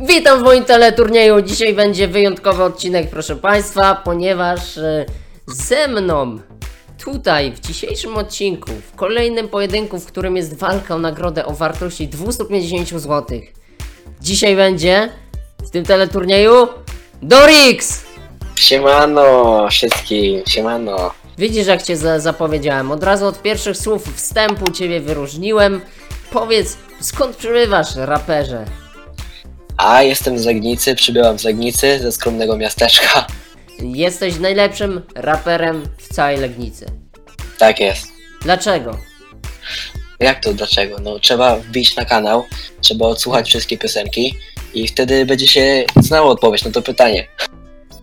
Witam w moim teleturnieju. Dzisiaj będzie wyjątkowy odcinek, proszę Państwa, ponieważ e, ze mną tutaj w dzisiejszym odcinku, w kolejnym pojedynku, w którym jest walka o nagrodę o wartości 250 zł. Dzisiaj będzie w tym teleturnieju Dorix! Siemano wszystkim, siemano. Widzisz, jak cię za zapowiedziałem. Od razu od pierwszych słów wstępu ciebie wyróżniłem. Powiedz, skąd przybywasz, raperze? A jestem z Zagnicy, przybyłam z Zagnicy, ze skromnego miasteczka. Jesteś najlepszym raperem w całej Legnicy. Tak jest. Dlaczego? Jak to, dlaczego? No trzeba wbić na kanał, trzeba odsłuchać wszystkie piosenki i wtedy będzie się znało odpowiedź na to pytanie.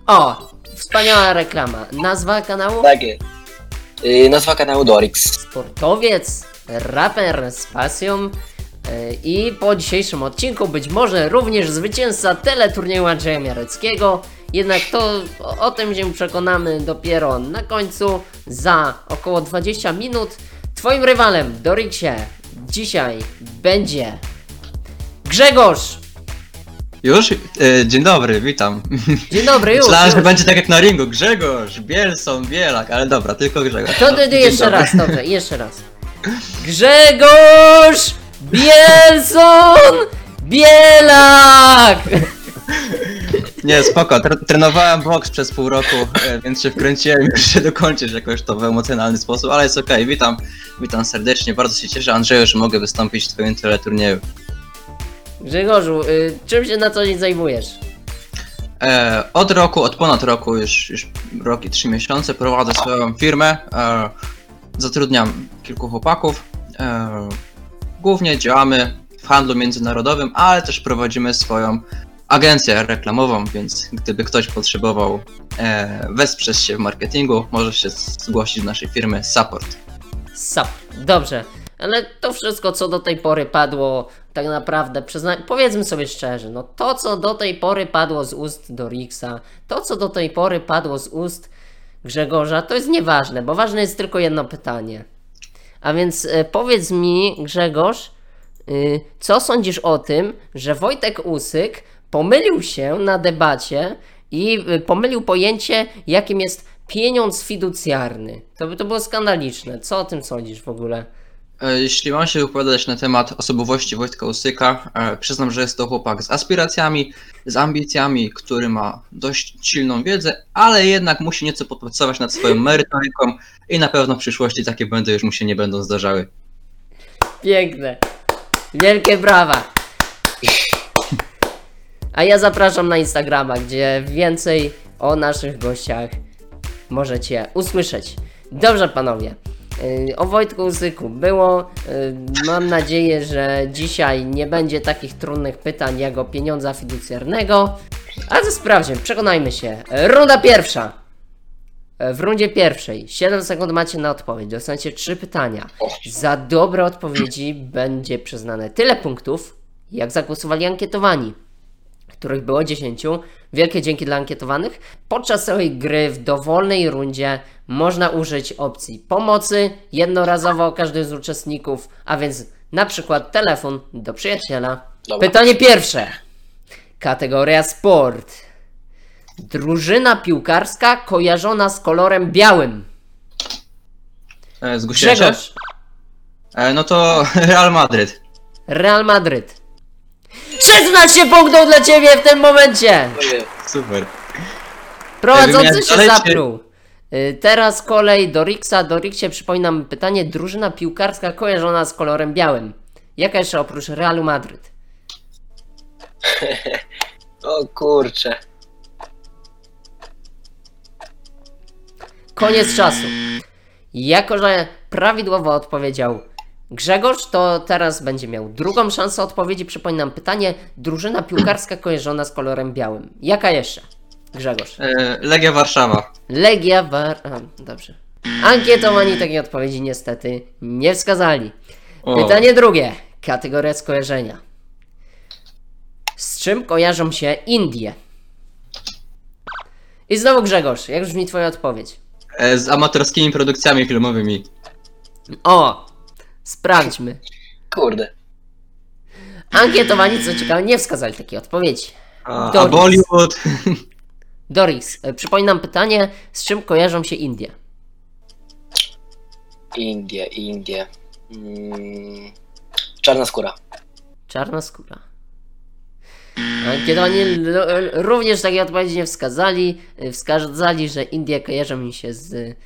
O! Wspaniała reklama. Nazwa kanału? Tak jest. Yy, nazwa kanału Dorix. Sportowiec, raper z pasją. I po dzisiejszym odcinku być może również zwycięzca teleturnieju Andrzeja Miareckiego. Jednak to o, o tym się przekonamy dopiero na końcu za około 20 minut. Twoim rywalem, Doriksie, dzisiaj będzie Grzegorz! Już? E, dzień dobry, witam. Dzień dobry, już. Myślałem, że będzie tak jak na ringu. Grzegorz, Bielson, Bielak, ale dobra, tylko Grzegorz. To ty, ty jeszcze dobry. raz, dobrze, jeszcze raz. Grzegorz Bielson Bielak! Nie, spoko, tre- trenowałem boks przez pół roku, e, więc się wkręciłem już się dokończyć jakoś to w emocjonalny sposób, ale jest okej, witam, witam serdecznie, bardzo się cieszę Andrzeju, że mogę wystąpić w twoim teleturnieju. Grzegorzu, y, czym się na co dzień zajmujesz? E, od roku, od ponad roku, już, już rok i trzy miesiące prowadzę swoją firmę. E, zatrudniam kilku chłopaków. E, głównie działamy w handlu międzynarodowym, ale też prowadzimy swoją agencję reklamową, więc gdyby ktoś potrzebował e, wesprzeć się w marketingu, może się zgłosić do naszej firmy Support. Sap, dobrze. Ale to wszystko, co do tej pory padło, tak naprawdę, przyzna... powiedzmy sobie szczerze, no to, co do tej pory padło z ust Dorixa, to, co do tej pory padło z ust Grzegorza, to jest nieważne, bo ważne jest tylko jedno pytanie. A więc e, powiedz mi, Grzegorz, y, co sądzisz o tym, że Wojtek Usyk pomylił się na debacie i y, pomylił pojęcie, jakim jest pieniądz fiducjarny. To by to było skandaliczne. Co o tym sądzisz w ogóle? E, Jeśli mam się wypowiadać na temat osobowości Wojtka Usyka, e, przyznam, że jest to chłopak z aspiracjami, z ambicjami, który ma dość silną wiedzę, ale jednak musi nieco popracować nad swoją merytoryką i na pewno w przyszłości takie błędy już mu się nie będą zdarzały. Piękne. Wielkie brawa. A ja zapraszam na Instagrama, gdzie więcej o naszych gościach możecie usłyszeć. Dobrze, panowie. Yy, O Wojtku Usyku było. Yy, Mam nadzieję, że dzisiaj nie będzie takich trudnych pytań jak o pieniądza fiducjarnego. Ale sprawdźmy, przekonajmy się. Runda pierwsza. W rundzie pierwszej 7 sekund macie na odpowiedź. Dostaniecie 3 pytania. Za dobre odpowiedzi będzie przyznane tyle punktów, jak zagłosowali ankietowani, których było 10. Wielkie dzięki dla ankietowanych. Podczas całej gry w dowolnej rundzie można użyć opcji pomocy jednorazowo każdy z uczestników, a więc na przykład telefon do przyjaciela. Dobra. Pytanie pierwsze. Kategoria sport. Drużyna piłkarska kojarzona z kolorem białym. E, Zgłosiłem się? Grzegorz. E, No to Real Madryt. Real Madryt. 16 punktów dla ciebie w tym momencie! Super. Prowadzący się zapluł. Y, Teraz kolej do Rixa. Do Rixie przypominam pytanie. Drużyna piłkarska kojarzona z kolorem białym. Jaka jeszcze oprócz Realu Madryt? O kurcze. Koniec czasu. Jako, że prawidłowo odpowiedział Grzegorz, to teraz będzie miał drugą szansę odpowiedzi. Przypominam pytanie. Drużyna piłkarska kojarzona z kolorem białym. Jaka jeszcze? Grzegorz. E, Legia Warszawa. Legia War... Dobrze. Ankietowani takiej odpowiedzi niestety nie wskazali. O. Pytanie drugie. Kategoria skojarzenia. Z czym kojarzą się Indie? I znowu Grzegorz, jak brzmi twoja odpowiedź? E, Z amatorskimi produkcjami filmowymi. O! Sprawdźmy. Kurde. Ankietowani, co ciekawe, nie wskazali takiej odpowiedzi. A, a. Bollywood? Dorix, e, przypominam pytanie, z czym kojarzą się Indie? Indie, Indie. Mm, czarna skóra. Czarna skóra. Ankietowani l- l- również takiej odpowiedzi nie wskazali. E, Wskazali, że Indie kojarzą mi się z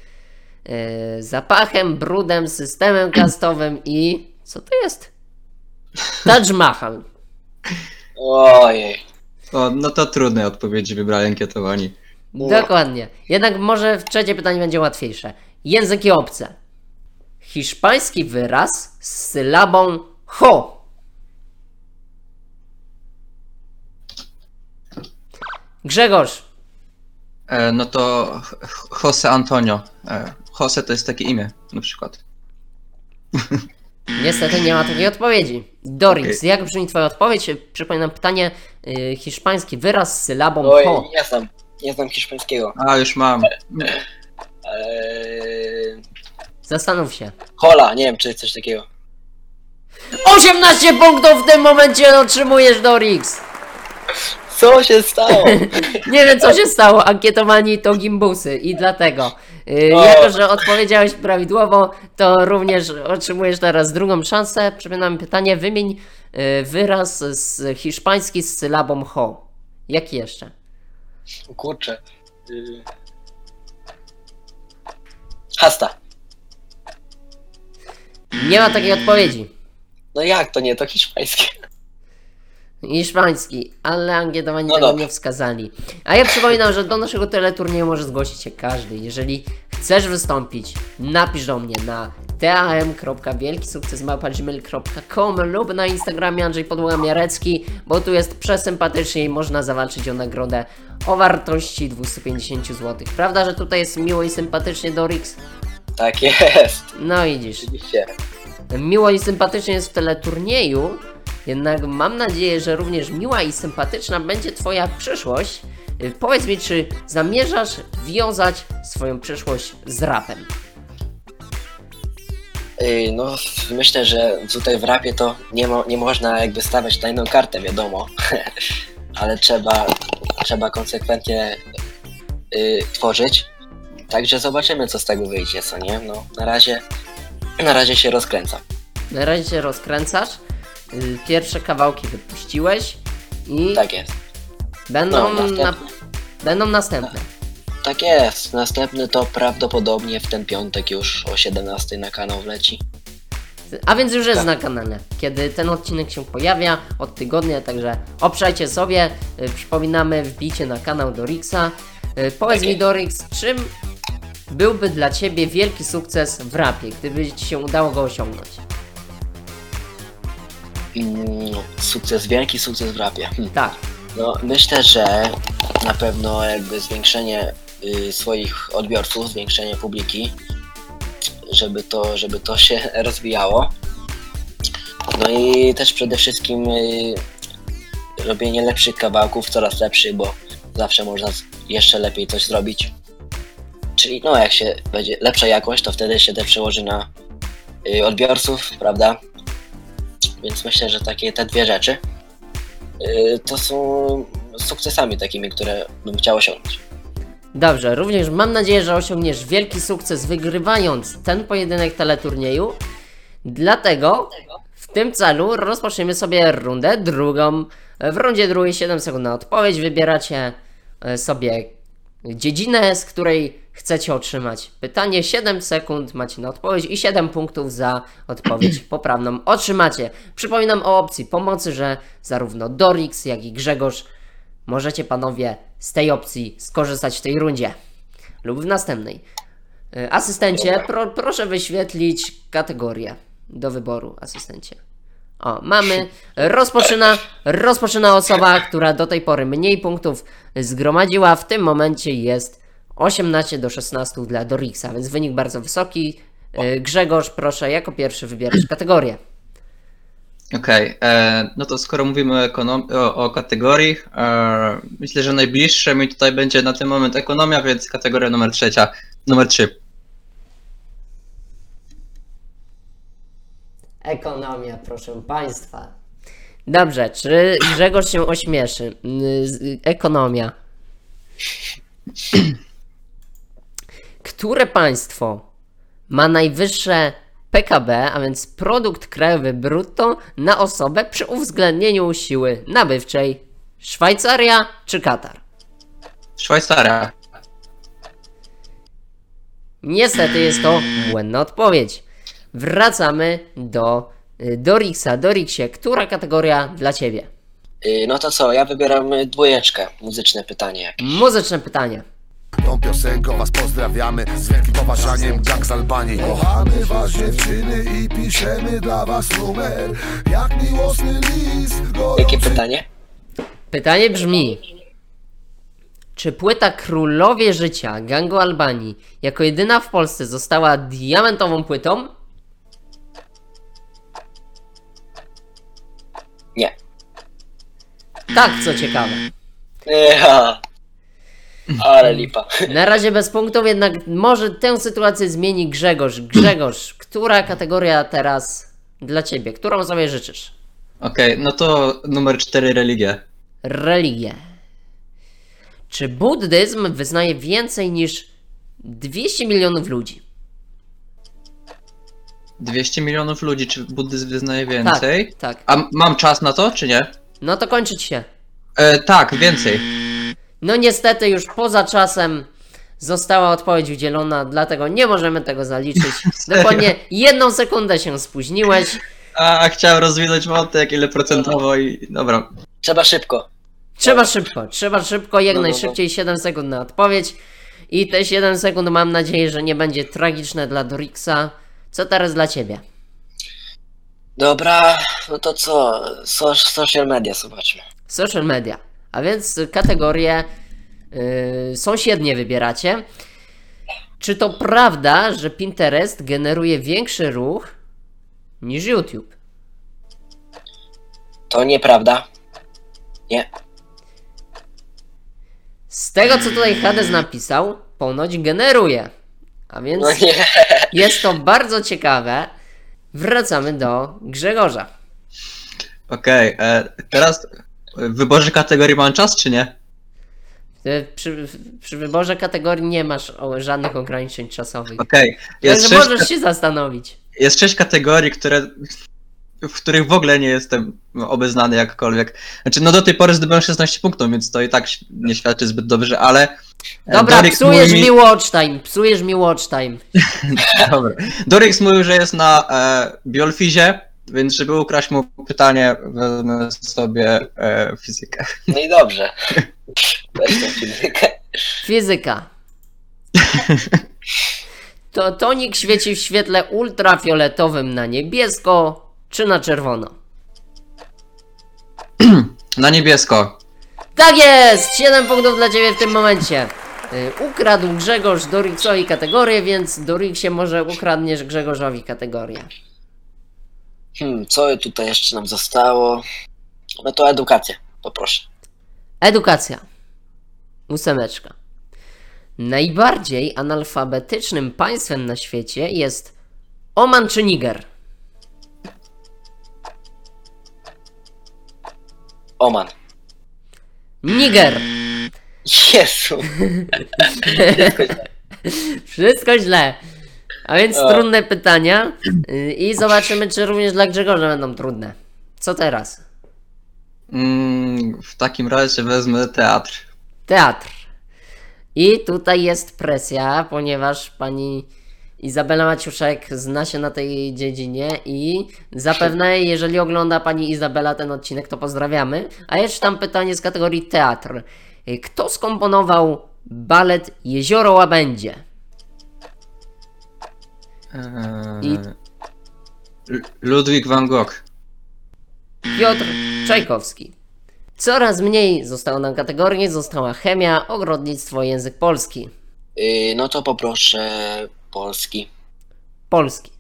zapachem, brudem, systemem kastowym i... Co to jest? Taj Mahal. Ojej. O, no to trudne odpowiedzi wybrali ankietowani. Dokładnie. Jednak może w trzecie pytanie będzie łatwiejsze. Języki obce. Hiszpański wyraz z sylabą ho. Grzegorz, E, no to Ch- Jose Antonio. E, Jose to jest takie imię, na przykład. niestety nie ma takiej odpowiedzi. Dorix, Okej. jak brzmi twoja odpowiedź? Przypominam pytanie. Y, hiszpański wyraz z sylabą Oj, ho. nie znam. Nie znam hiszpańskiego. A, już mam. Eee, Zastanów się. hola, nie wiem, czy coś takiego. 18 punktów w tym momencie otrzymujesz, Dorix! Co się stało? Nie wiem co się stało, ankietowani to gimbusy i dlatego. Yy, O. jako, że odpowiedziałeś prawidłowo, to również otrzymujesz teraz drugą szansę. Przypominam pytanie, wymień yy, wyraz z hiszpański z sylabą ho. Jaki jeszcze? Kurczę. Yy. Hasta. Nie ma takiej odpowiedzi. No jak to nie, to hiszpańskie. Hiszpański, ale ankietowani No tego dobrze. nie wskazali. A ja przypominam, że do naszego teleturnieju może zgłosić się każdy. Jeżeli chcesz wystąpić, napisz do mnie na tam.wielkisukcesmałpa.gmail.com lub na Instagramie Andrzej Podłoga Miarecki, bo tu jest przesympatycznie i można zawalczyć o nagrodę o wartości 250 zł. Prawda, że tutaj jest miło i sympatycznie Dorix? Tak jest. No widzisz. Oczywiście. Miło i sympatycznie jest w teleturnieju, jednak mam nadzieję, że również miła i sympatyczna będzie Twoja przyszłość. Y, Powiedz mi, czy zamierzasz wiązać swoją przyszłość z rapem? Yy, no, myślę, że tutaj w rapie to nie, mo- nie można jakby stawiać na jedną kartę, wiadomo. Ale trzeba, trzeba konsekwentnie yy, tworzyć. Także zobaczymy, co z tego wyjdzie, co nie? No, na razie, na razie się rozkręcam. Na razie się rozkręcasz, y, pierwsze kawałki wypuściłeś i Tak jest. będą, No, na, następny. będą następne. Tak jest. Następny to prawdopodobnie w ten piątek już o 17 na kanał wleci. A więc już jest Tak. na kanale, kiedy ten odcinek się pojawia od tygodnia, także obszajcie sobie, y, przypominamy wbicie na kanał Dorixa. Y, powiedz Okej. mi Dorix, czym byłby dla Ciebie wielki sukces w rapie, gdyby Ci się udało go osiągnąć? Mm, sukces, wielki sukces w rapie. Hm. Tak, No, myślę, że na pewno jakby zwiększenie y, swoich odbiorców, zwiększenie publiki, żeby to, żeby to się rozwijało. No i też przede wszystkim y, robienie lepszych kawałków, coraz lepszych, bo zawsze można jeszcze lepiej coś zrobić. Czyli no jak się będzie lepsza jakość, to wtedy się też przełoży na y, odbiorców, prawda? Więc myślę, że takie te dwie rzeczy y, to są sukcesami takimi, które bym chciał osiągnąć. dobrze, również mam nadzieję, że osiągniesz wielki sukces wygrywając ten pojedynek teleturnieju. Dlatego w tym celu rozpoczniemy sobie rundę drugą. W rundzie drugiej 7 sekund na odpowiedź. Wybieracie e, sobie dziedzinę, z której chcecie otrzymać pytanie. 7 sekund macie na odpowiedź i 7 punktów za odpowiedź poprawną otrzymacie. Przypominam o opcji pomocy, że zarówno Dorix, jak i Grzegorz możecie panowie z tej opcji skorzystać w tej rundzie lub w następnej. E, Asystencie, pro, proszę wyświetlić kategorię do wyboru, asystencie. O, mamy. Rozpoczyna, rozpoczyna osoba, która do tej pory mniej punktów zgromadziła. W tym momencie jest 18 do 16 dla Dorixa, więc wynik bardzo wysoki. E, Grzegorz, proszę jako pierwszy wybierać kategorię. Okej, e, no to skoro mówimy o, ekonom- o, o kategorii, e, myślę, że najbliższe mi tutaj będzie na ten moment ekonomia, więc kategoria numer trzecia, numer trzy. Ekonomia, proszę Państwa. Dobrze, czy Grzegorz się ośmieszy? Ekonomia. Które państwo ma najwyższe PKB, a więc produkt krajowy brutto na osobę przy uwzględnieniu siły nabywczej? Szwajcaria czy Katar? Szwajcaria. Niestety jest to błędna odpowiedź. Wracamy do y, Dorixa. Dorixie, która kategoria dla ciebie? Y, No to co, ja wybieram dwójeczkę. Muzyczne pytanie jakieś. Muzyczne pytanie. Tą piosenką was pozdrawiamy Z wielkim poważaniem gang z Albanii Kochamy was dziewczyny i piszemy dla was numer Jak miłosny list Jakie pytanie? Pytanie brzmi: Czy płyta Królowie Życia gangu Albanii jako jedyna w Polsce została diamentową płytą? Nie. Tak, co ciekawe. Ja. Ale lipa. Na razie bez punktów, jednak może tę sytuację zmieni Grzegorz. Grzegorz, która kategoria teraz dla ciebie? Którą sobie życzysz? Okej, no to numer 4 religie. Religie. Czy buddyzm wyznaje więcej niż 200 milionów ludzi? 200 milionów ludzi, czy buddyzm wyznaje więcej? Tak, tak. A mam czas na to, czy nie? No to kończyć się. E, tak, więcej. No niestety już poza czasem została odpowiedź udzielona, dlatego nie możemy tego zaliczyć. Dokładnie jedną sekundę się spóźniłeś. A, chciałem rozwinąć wątek, ile procentowo i... Dobra. Trzeba szybko. Trzeba szybko, trzeba szybko, jak No, no, no. najszybciej 7 sekund na odpowiedź. I te 7 sekund mam nadzieję, że nie będzie tragiczne dla Dorixa. Co teraz dla ciebie? Dobra, no to co? So, social media zobaczmy. Social media. A więc kategorie yy, sąsiednie wybieracie. Czy to prawda, że Pinterest generuje większy ruch niż YouTube? To nieprawda. Nie. Z tego co tutaj Hades napisał, ponoć generuje. A więc No nie. jest to bardzo ciekawe. Wracamy do Grzegorza. Okej, e, teraz w wyborze kategorii mam czas, czy nie? Ty Przy, przy wyborze kategorii nie masz żadnych ograniczeń czasowych. Okej, jest, Także sześć, możesz się zastanowić. jest sześć kategorii, które, w których w ogóle nie jestem obeznany jakkolwiek. Znaczy, no do tej pory zdobyłem 16 punktów, więc to i tak nie świadczy zbyt dobrze, ale... e, Dobra, Dorix psujesz mówi mi watch time, psujesz mi watch time. Dobra. Dorix mówił, że jest na e, Biolfizie, więc żeby ukraść mu pytanie, wezmę sobie e, fizykę. No i dobrze. Weź tą fizykę. Fizyka. To tonik świeci w świetle ultrafioletowym na niebiesko czy na czerwono? Na niebiesko. Tak jest! 7 punktów dla ciebie w tym momencie. Y, Ukradł Grzegorz Dorixowi kategorię, więc Dorixie może ukradniesz Grzegorzowi kategorię. Hmm, co tutaj jeszcze nam zostało? No to edukacja, poproszę. Edukacja. Ósemeczka. Najbardziej analfabetycznym państwem na świecie jest Oman czy Niger? Oman. Niger! Jezu. Wszystko źle. A więc O. trudne pytania y, i zobaczymy, czy również dla Grzegorza będą trudne. Co teraz? Mm, w takim razie wezmę teatr. Teatr. I tutaj jest presja, ponieważ pani Izabela Maciuszek zna się na tej dziedzinie i zapewne, jeżeli ogląda pani Izabela ten odcinek, to pozdrawiamy. A jeszcze tam pytanie z kategorii teatr. Kto skomponował balet Jezioro Łabędzie? Eee, I- Ludwik van Gogh. Piotr Czajkowski. Coraz mniej zostało nam kategorii, została chemia, ogrodnictwo, język polski. Yy, no to poproszę polski. Polski.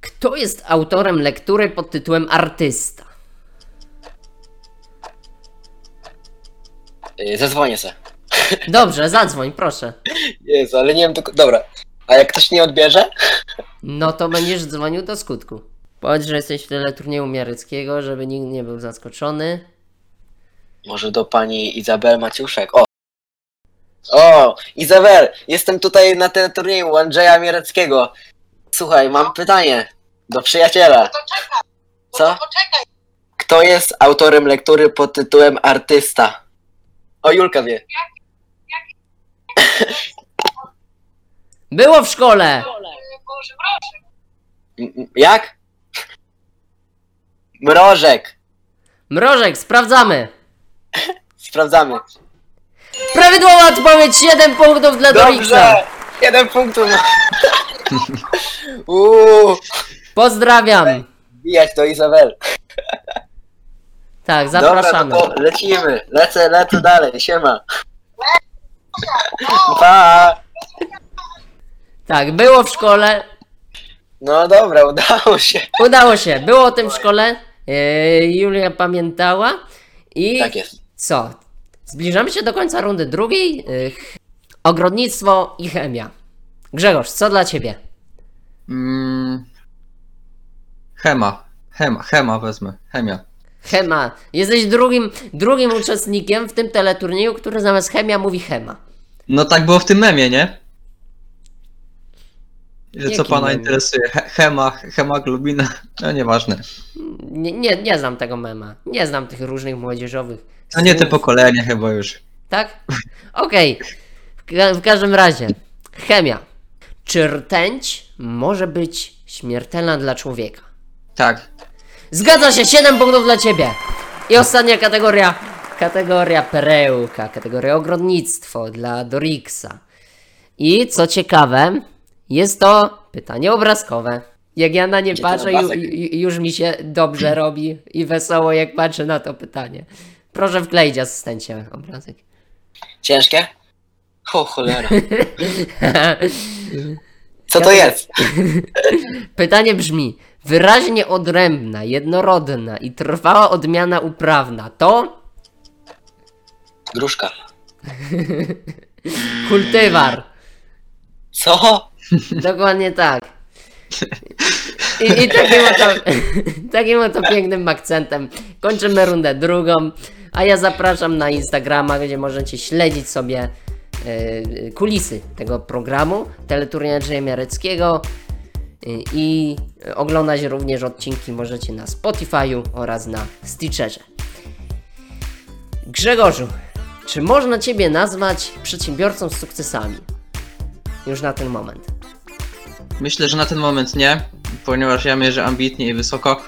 Kto jest autorem lektury pod tytułem Artysta? Yy, zadzwonię se. Dobrze, zadzwoń, proszę. Jezu, ale nie wiem tylko... Dobra. A jak ktoś nie odbierze? No to będziesz dzwonił do skutku. Powiedz, że jesteś w teleturnieju Miaryckiego, żeby nikt nie był zaskoczony. Może do pani Izabel Maciuszek. O! O! Izabel! Jestem tutaj na tym turnieju u Andrzeja Miereckiego. Słuchaj, mam pytanie do przyjaciela. Co? Kto jest autorem lektury pod tytułem Artysta? O, Julka wie. Było w szkole! M- m- Jak? Mrożek. Mrożek, sprawdzamy! Sprawdzamy. Prawidłowa odpowiedź, 7 punktów dla Dorixa! Dobrze! Jeden punkt. Uuu, Pozdrawiam! bijać do Izabel. Tak, Dobra, zapraszamy. no to lecimy. Lecę, lecę dalej. Siema. Pa. Tak, było w szkole. No dobra, udało się. Udało się, było o tym w szkole. Yy, Julia pamiętała. I Tak jest. co? Zbliżamy się do końca rundy drugiej. Ogrodnictwo i chemia. Grzegorz, co dla ciebie? Mm, chema. Chema, chema wezmę. Chemia. Chema. Jesteś drugim, drugim uczestnikiem w tym teleturnieju, który zamiast chemia mówi chema. No tak było w tym memie, nie? Że co pana mem? interesuje? He, chema, hemoglobina. No nieważne. Nie, nie, nie znam tego mema. Nie znam tych różnych młodzieżowych. To nie te pokolenie chyba już. Tak? Okej. W, ka- w każdym razie, chemia. Czy rtęć może być śmiertelna dla człowieka? Tak. Zgadza się, 7 punktów dla ciebie. I ostatnia kategoria. Kategoria perełka, kategoria ogrodnictwo dla Dorixa. I co ciekawe, jest to pytanie obrazkowe. Jak ja na nie Gdzie ten patrzę, ju, obrazek? ju, już mi się dobrze robi i wesoło, jak patrzę na to pytanie. Proszę wkleić asystencie obrazek. Ciężkie? O cholera. Co to jest? Pytanie brzmi: wyraźnie odrębna, jednorodna i trwała odmiana uprawna to Gruszka. kultywar. Co? Dokładnie tak. I, i takim, oto, takim oto pięknym akcentem kończymy rundę drugą, a ja zapraszam na Instagrama, gdzie możecie śledzić sobie e, kulisy tego programu Teleturniej Andrzeja Miareckiego e, i oglądać również odcinki możecie na Spotify'u oraz na Stitcherze. Grzegorzu, czy można Ciebie nazwać przedsiębiorcą z sukcesami? Już na ten moment. Myślę, że na ten moment nie, ponieważ ja mierzę ambitnie i wysoko.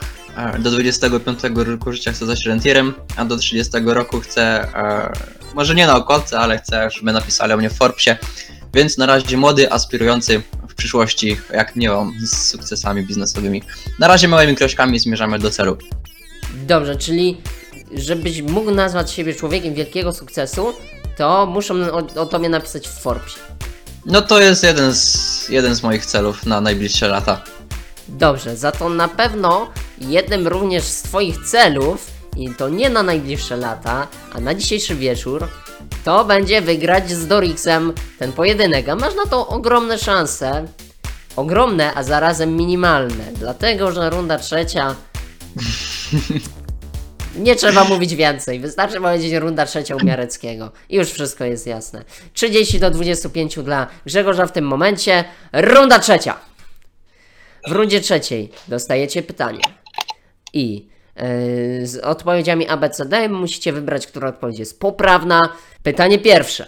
Do 25 roku życia chcę zostać rentierem, a do 30 roku chcę, e, może nie na okładce, ale chcę, żeby napisali o mnie w Forbesie. Więc na razie młody, aspirujący w przyszłości, jak nie mam, z sukcesami biznesowymi. Na razie małymi kroczkami zmierzamy do celu. Dobrze, czyli żebyś mógł nazwać siebie człowiekiem wielkiego sukcesu, to muszą o, o tobie napisać w Forbesie. No to jest jeden z, jeden z moich celów na najbliższe lata. Dobrze, za to na pewno jednym również z twoich celów, i to nie na najbliższe lata, a na dzisiejszy wieczór, to będzie wygrać z Dorixem ten pojedynek, a masz na to ogromne szanse. Ogromne, a zarazem minimalne, dlatego że runda trzecia Nie trzeba mówić więcej, wystarczy powiedzieć runda trzecia u Miareckiego. I już wszystko jest jasne. 30 do 25 dla Grzegorza w tym momencie. Runda trzecia. W rundzie trzeciej dostajecie pytanie. I yy, z odpowiedziami ABCD musicie wybrać, która odpowiedź jest poprawna. Pytanie pierwsze.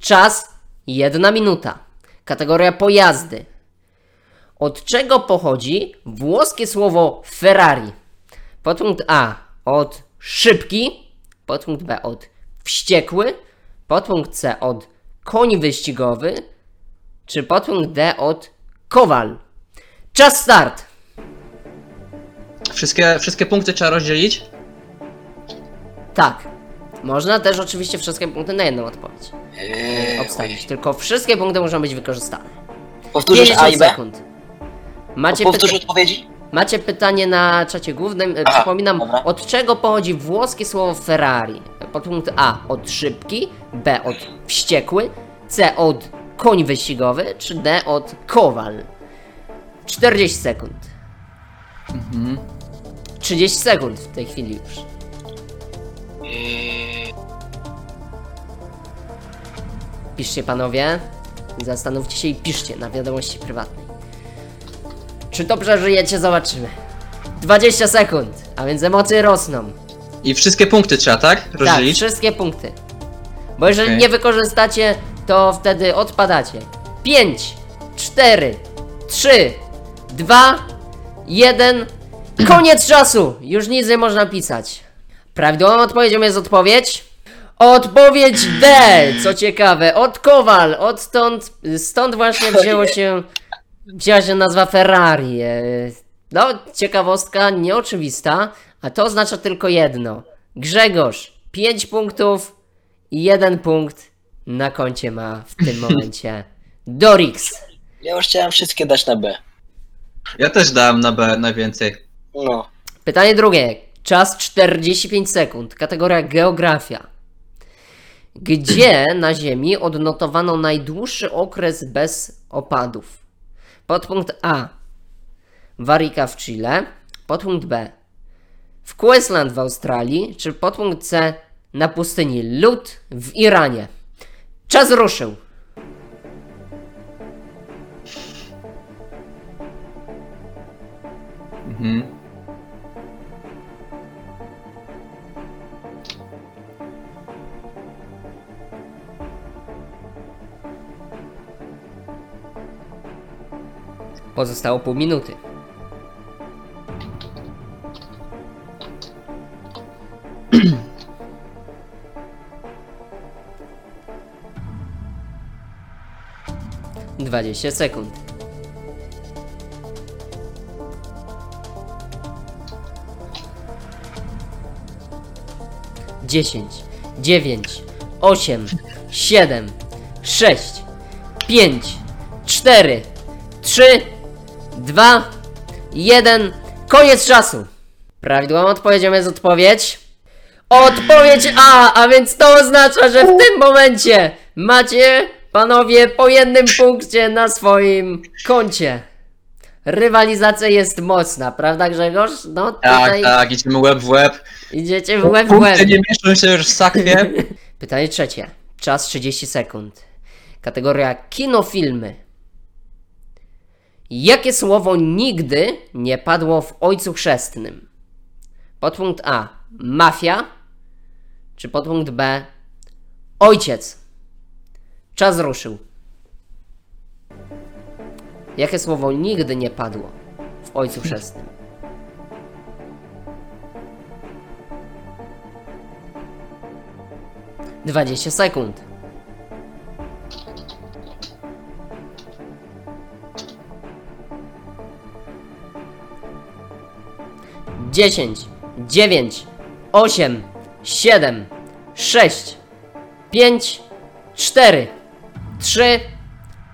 Czas jedna minuta. Kategoria pojazdy. Od czego pochodzi włoskie słowo Ferrari? Podpunkt A od szybki, podpunkt B od wściekły, podpunkt C od koń wyścigowy, czy podpunkt D od kowal. Czas start! Wszystkie, wszystkie punkty trzeba rozdzielić? Tak. Można też oczywiście wszystkie punkty na jedną odpowiedź Eee, obstawić, tylko wszystkie punkty muszą być wykorzystane. powtórzysz A 50 i B? sekund. Macie, Powtórz pyta- odpowiedzi? macie pytanie na czacie głównym. E, Aha, Przypominam, dobra. od czego pochodzi włoskie słowo Ferrari? Podpunkt A od szybki, B od wściekły, C od koń wyścigowy, czy D od kowal? 40 sekund. Mhm. 30 sekund w tej chwili już. Piszcie panowie. Zastanówcie się i piszcie na wiadomości prywatnej. Czy to przeżyjecie? Zobaczymy. 20 sekund, a więc emocje rosną. I wszystkie punkty trzeba, tak? Tak, Rozdzielić? wszystkie punkty. Bo jeżeli Okej. nie wykorzystacie, to wtedy odpadacie. 5, 4, 3, 2, 1. Koniec czasu! Już nic nie można pisać. Prawidłową odpowiedzią jest odpowiedź. Odpowiedź D! Co ciekawe, od Kowal, odtąd, stąd właśnie wzięło się, wzięła się nazwa Ferrari. E, No, ciekawostka nieoczywista, a to oznacza tylko jedno. Grzegorz, 5 punktów i jeden punkt na koncie ma w tym momencie Dorix. ja już chciałem wszystkie dać na B. Ja też dałem na B najwięcej. No. Pytanie drugie. Czas 45 sekund. Kategoria geografia. Gdzie na Ziemi odnotowano najdłuższy okres bez opadów? Podpunkt A. Warika w Chile. Podpunkt B. W Queensland w Australii. Czy podpunkt C. Na pustyni Lud w Iranie. Czas ruszył. Mhm. Pozostało pół minuty. Dwadzieścia sekund. Dziesięć, dziewięć, osiem, siedem, sześć, pięć, cztery, trzy, dwa, jeden. Koniec czasu! Prawidłową odpowiedzią jest odpowiedź. Odpowiedź A, a więc to oznacza, że w tym momencie macie panowie po jednym punkcie na swoim koncie. Rywalizacja jest mocna, prawda Grzegorz? No Tak, tutaj tak, idziemy łeb w łeb. idziecie w łeb w łeb. Punkty nie mieszczą się już w sakwie. Pytanie trzecie. Czas 30 sekund. Kategoria kinofilmy. Jakie słowo nigdy nie padło w Ojcu Chrzestnym? Podpunkt A. Mafia. Czy podpunkt B. Ojciec. Czas ruszył. Jakie słowo nigdy nie padło w Ojcu Chrzestnym? Dwadzieścia sekund. Dziesięć, dziewięć, osiem, siedem, sześć, pięć, cztery, trzy,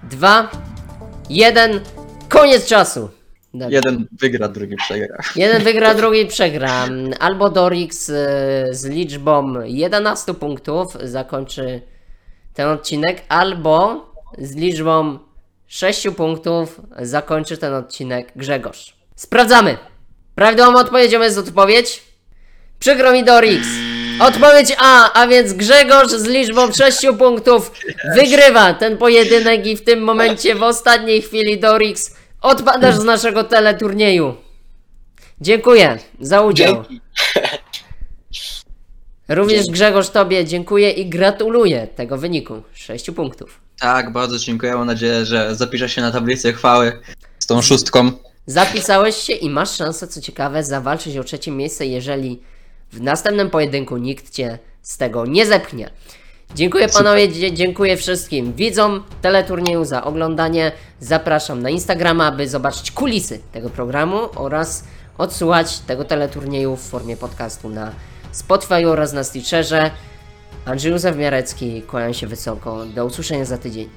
dwa, jeden. Koniec czasu. Dobra. Jeden wygra, drugi przegra. Jeden wygra, drugi przegra. Albo Dorix e, z liczbą 11 punktów zakończy ten odcinek, albo z liczbą 6 punktów zakończy ten odcinek Grzegorz. Sprawdzamy. Prawidłową odpowiedzią jest odpowiedź. Przykro mi Dorix. Odpowiedź A, a więc Grzegorz z liczbą 6 punktów wygrywa ten pojedynek i w tym momencie w ostatniej chwili Dorix odpadasz z naszego teleturnieju. Dziękuję za udział. Dzięki. Również Grzegorz Tobie dziękuję i gratuluję tego wyniku. 6 punktów. Tak, bardzo dziękuję. Mam nadzieję, że zapiszę się na tablicy chwały z tą szóstką. Zapisałeś się i masz szansę, co ciekawe, zawalczyć o trzecie miejsce, jeżeli w następnym pojedynku nikt Cię z tego nie zepchnie. Dziękuję panowie, dziękuję wszystkim widzom teleturnieju za oglądanie. Zapraszam na Instagrama, aby zobaczyć kulisy tego programu oraz odsłuchać tego teleturnieju w formie podcastu na Spotify oraz na Stitcherze. Andrzej Józef Miarecki, kłaniam się wysoko. Do usłyszenia za tydzień.